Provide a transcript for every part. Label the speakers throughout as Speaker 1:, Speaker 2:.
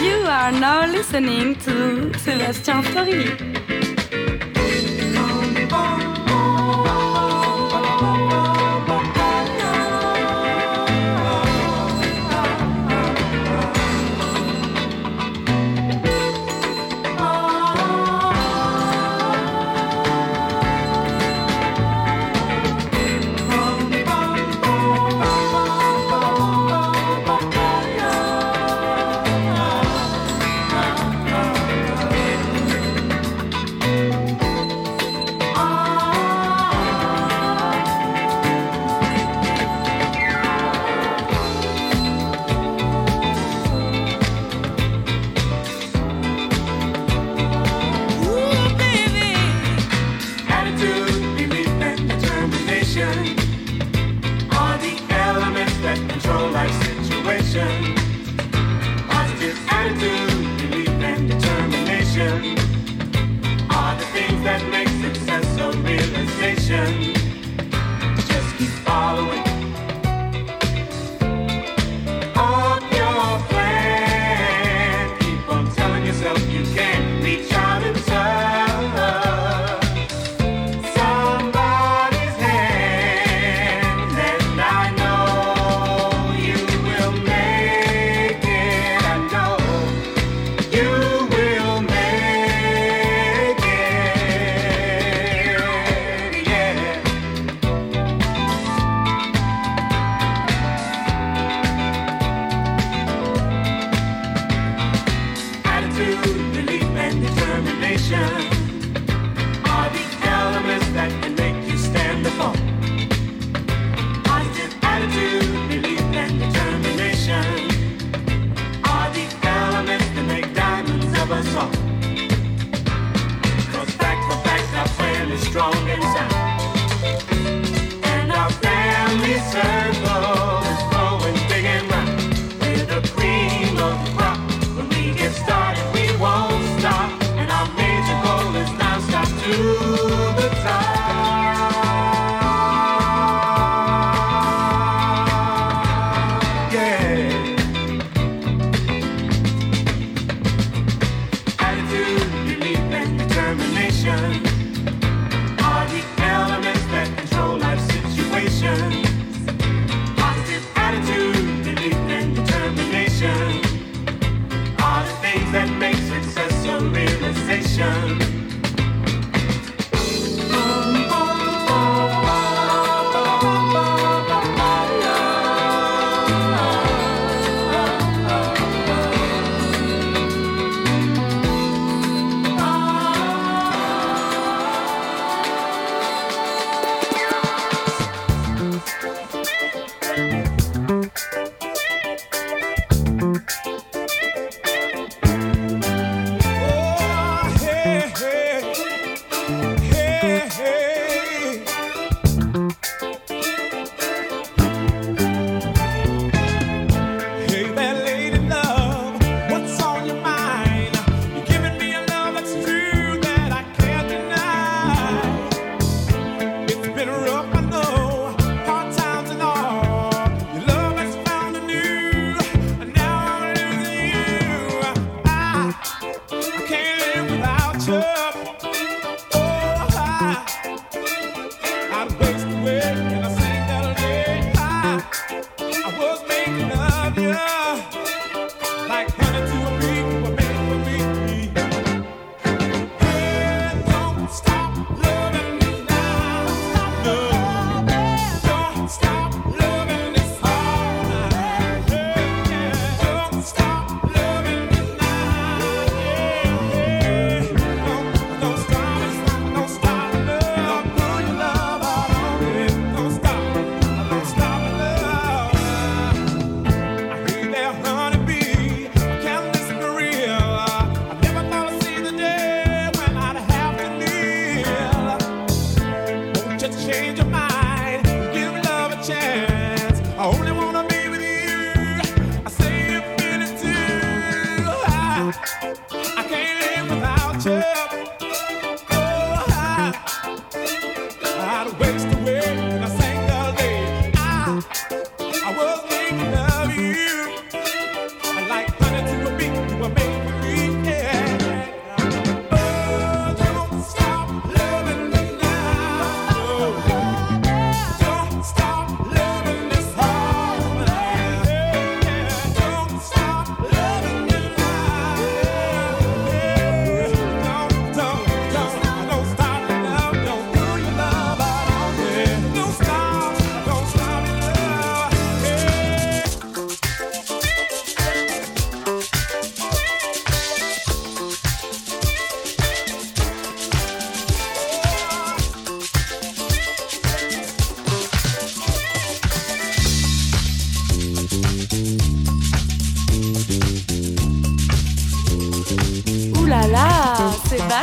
Speaker 1: You are now listening to Sébastien Story.
Speaker 2: vision.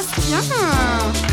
Speaker 2: Sébastien
Speaker 3: We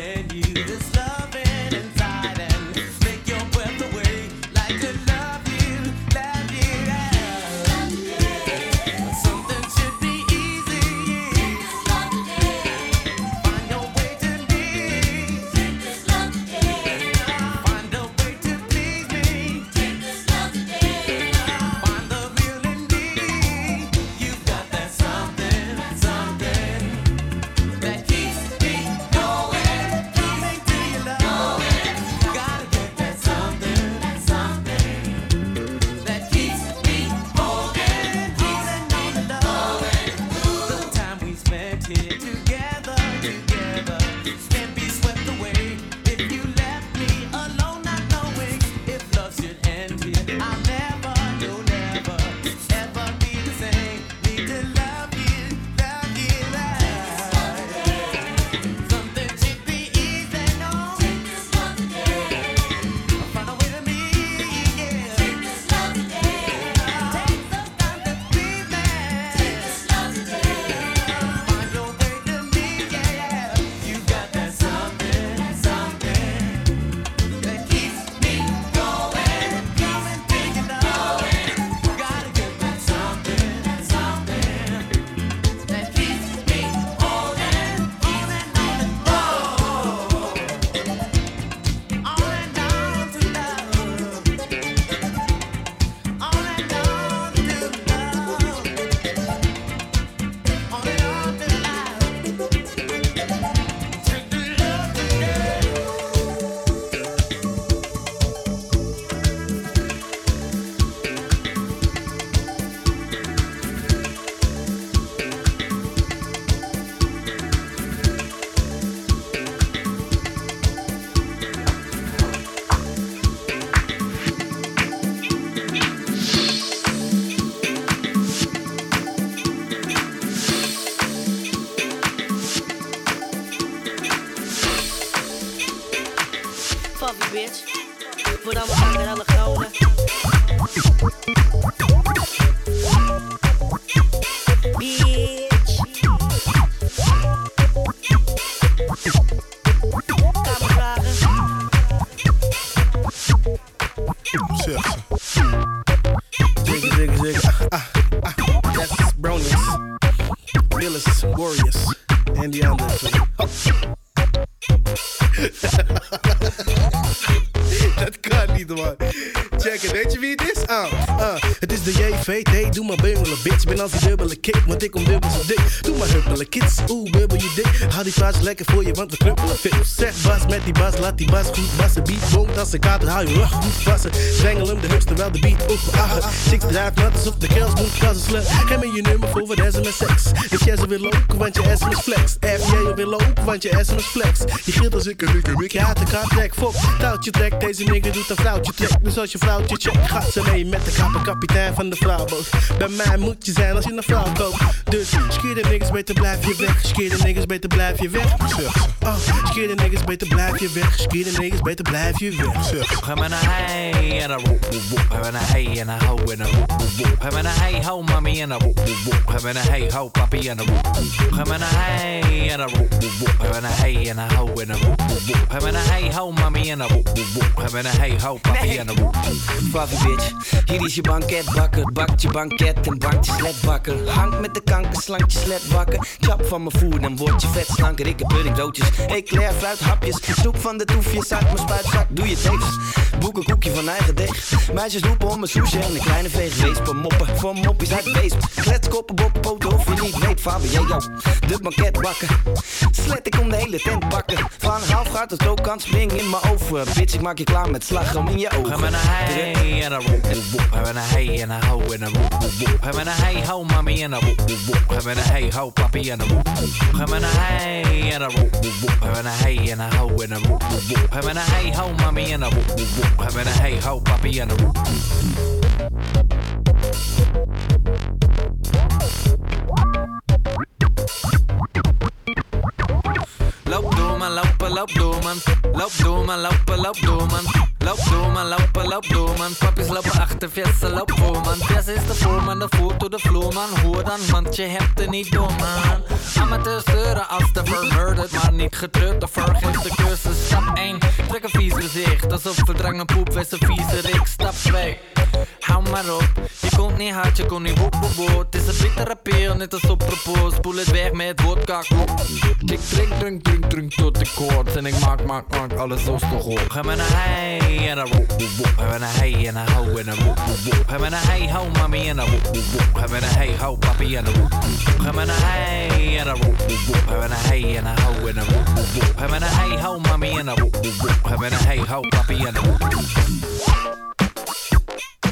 Speaker 3: Send you
Speaker 4: this love. When I see Huppelen, kids, oeh, bubbel je dik. Hou die plaats lekker voor je, want we knuppelen fit. Zeg bas met die bas, laat die bas goed bassen. Beat boomt als een kater, hou je rug goed vassen. Zwengel hem de hups terwijl de beat achter. Chicks drijft nat alsof de kels moet kassen slut. Geef me je nummer voor wat sms seks. De jazz wil ook, want je sms flex. FJ wil ook, want je sms flex. Je gilt als ik een lukke mik, je haat de kaart trek. Fok, touwtje trek, deze nigger doet een vrouwtje trek. Dus als je vrouwtje check, gaat ze mee met de kapper kapitein van de vrouwboot. Bij mij moet je zijn als je een vrouw koopt. Dus skeer de niggas beter blijf je weg. Skeer de niggas beter blijf je weg. Oh, skeer de niggas beter blijf je weg. Skeer de niggas beter blijf je weg. Zeg ze.
Speaker 5: I'm in a hey and a whoop whoop whoop. I'm in a hey and a ho and a whoop whoop whoop. I'm in a hey ho mommy and a whoop whoop whoop. I'm in a hey ho papi and a whoop whoop. I'm in a hey and a whoop whoop whoop. I'm in a hey and a ho and a whoop whoop whoop. I'm in a hey ho mommy and a whoop whoop whoop. I'm in a hey ho papi and a whoop whoop.
Speaker 6: Fluffy bitch, hier is je banketbakker. Bakt je banket en bankt je sletbakker. Hangt met de kanker, slankt je slet wakker. Chap van mijn voer, dan word je vet slanker. Ik heb puddingbroodjes, eclair, fruit, hapjes. Soep van de toefjes uit mijn spuitzak, doe je tevens. Boek een koekje van eigen deeg. Meisjes roepen om mijn sushi en een kleine veeg. Moppen voor moppies uit wees. Kletskoppen, bokken, poten of je niet weet. Jou, de banket bakken. Slet, ik kom de hele tent bakken. Van half gaat tot ook kant spring in mijn oven. Bitch, ik maak je klaar met slagroom in je ogen.
Speaker 5: I'm in a hey and a whoop whoop whoop. I'm in a hey and a ho and a whoop whoop whoop. I'm in a hey ho mommy and a whoop whoop whoop. I'm in a hey ho papi and a whoop whoop. In a hey and a whoop whoop whoop. In a hey and a ho and a whoop whoop whoop. In a hey ho mommy and a whoop whoop whoop. In a hey ho papi and a whoop whoop. Loop door man, lopen, loop door man. Loop door man, lopen, loop door man. Loop man, lopen, loop man. Papjes lopen achter, Vesse loop voor man. Vesse is de voorman, de door de vloer man. Hoor dan, want je hebt er niet door man. Amateurs zeuren als de vermurderd, maar niet getreurd. De vergeet de cursus. Stap 1, trek een vies gezicht. Alsof verdrangen poep, wees een vieze rik. Stap 2, hou maar op. Je komt niet hard, je komt niet woep. Het is een bittere pil, net als op propos. Spoel het weg met vodka, klop. Ik drink, drink, drink, drink tot ik koorts. En ik maak, maak, maak alles zo toch op. Ga met een hey en een woep woep woep. Ga met een hey en een ho en een woep woep woep. Ga met een hey ho mami en een woep woep woep. Ga met een hey ho papi en een woep woep. Ga met een hey en een woep woep woep. Ga met een hey en een ho en een woep woep woep. Ga met een hey ho mami en een woep woep woep. Ga met een hey ho papi en een woep woep.
Speaker 3: Yeah.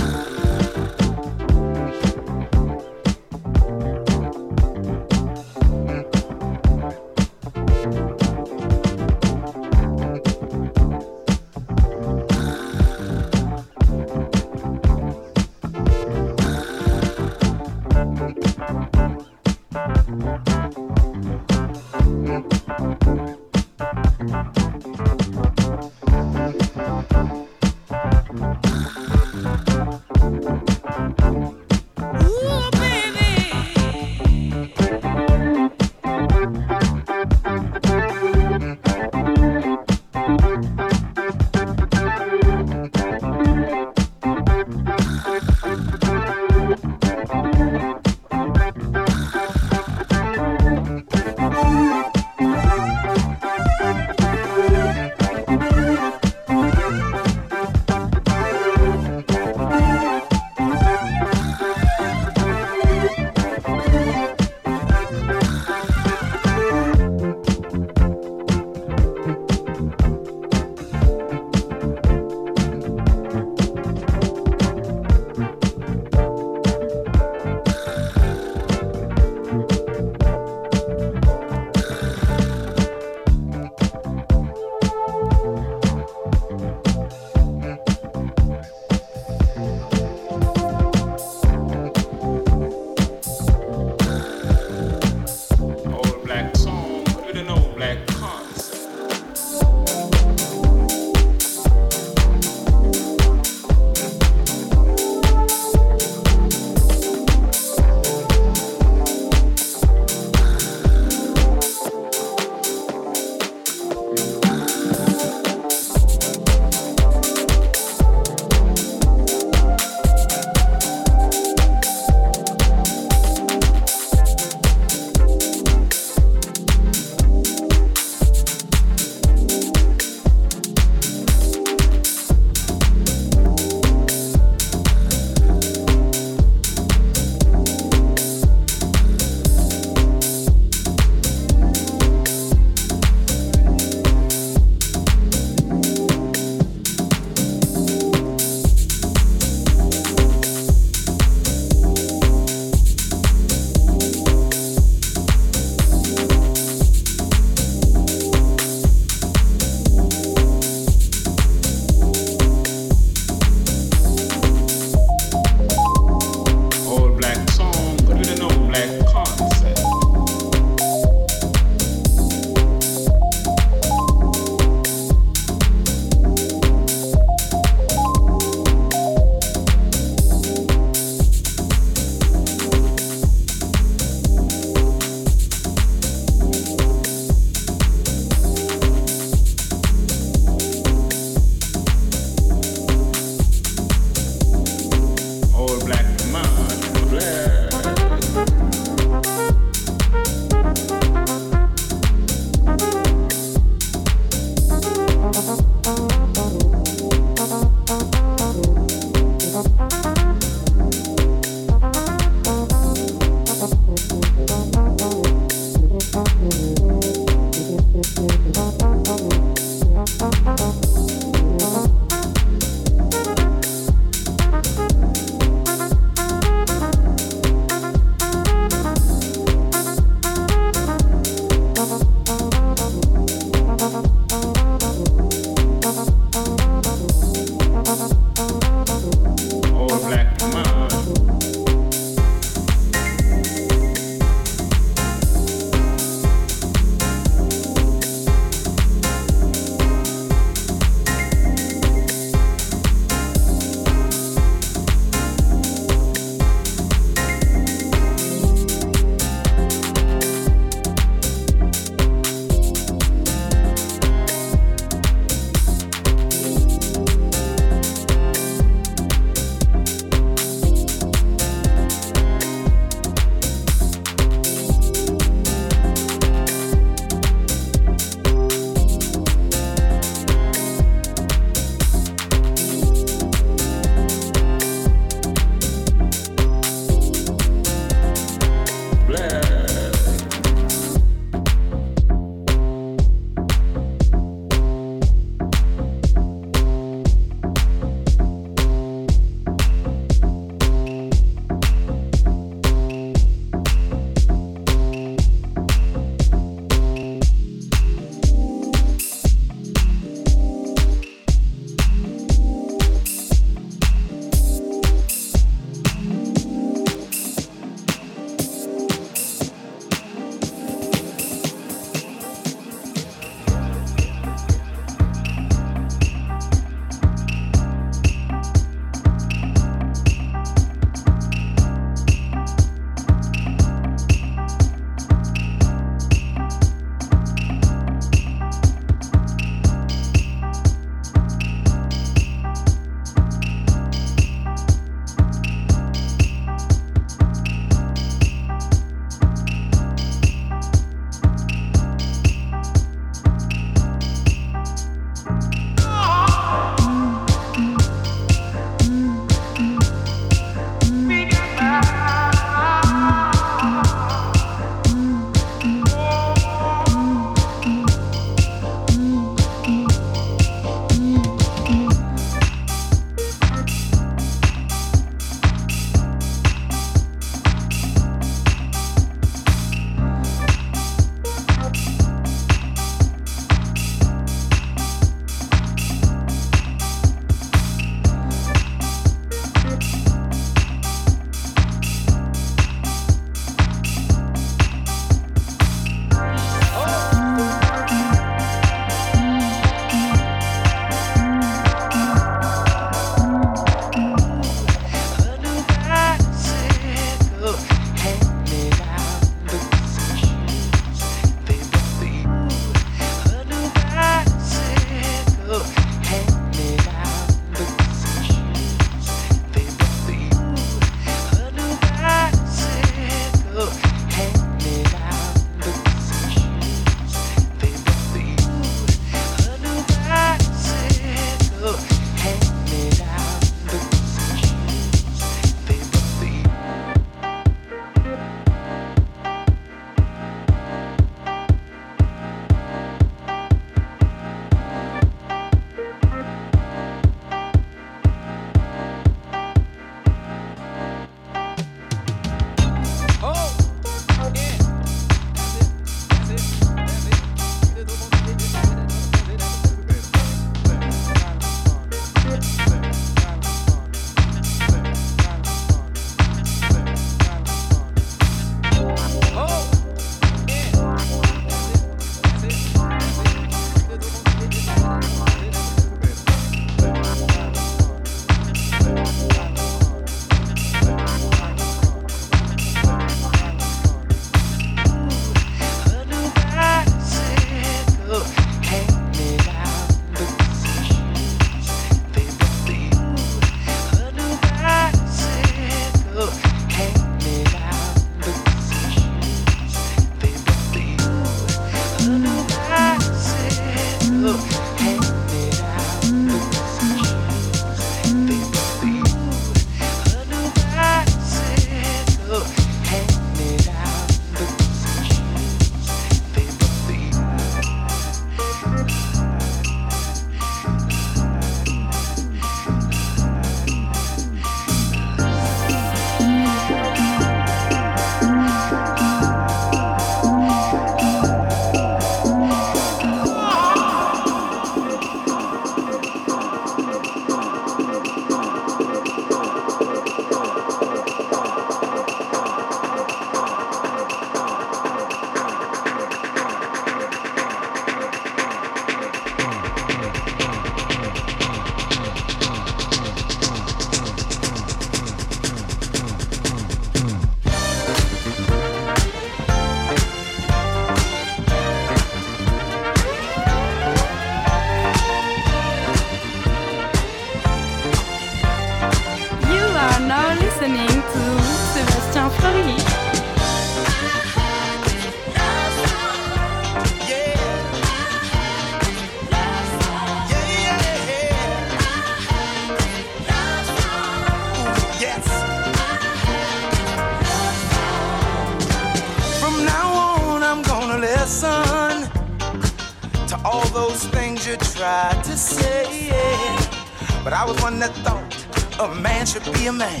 Speaker 3: be a man.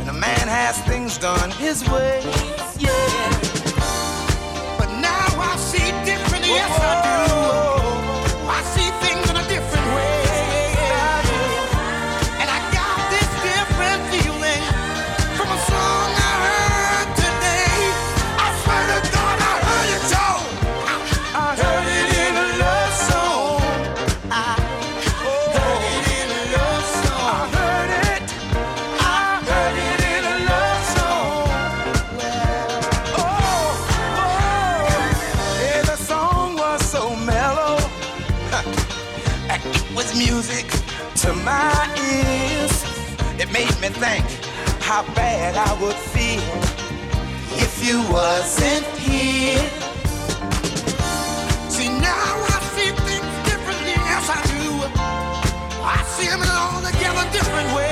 Speaker 3: And a man has things done his way. Yeah. But now I see differently. Yes, that I would feel if you wasn't here. See, now I see things differently, yes, I do. I see them all altogether different ways.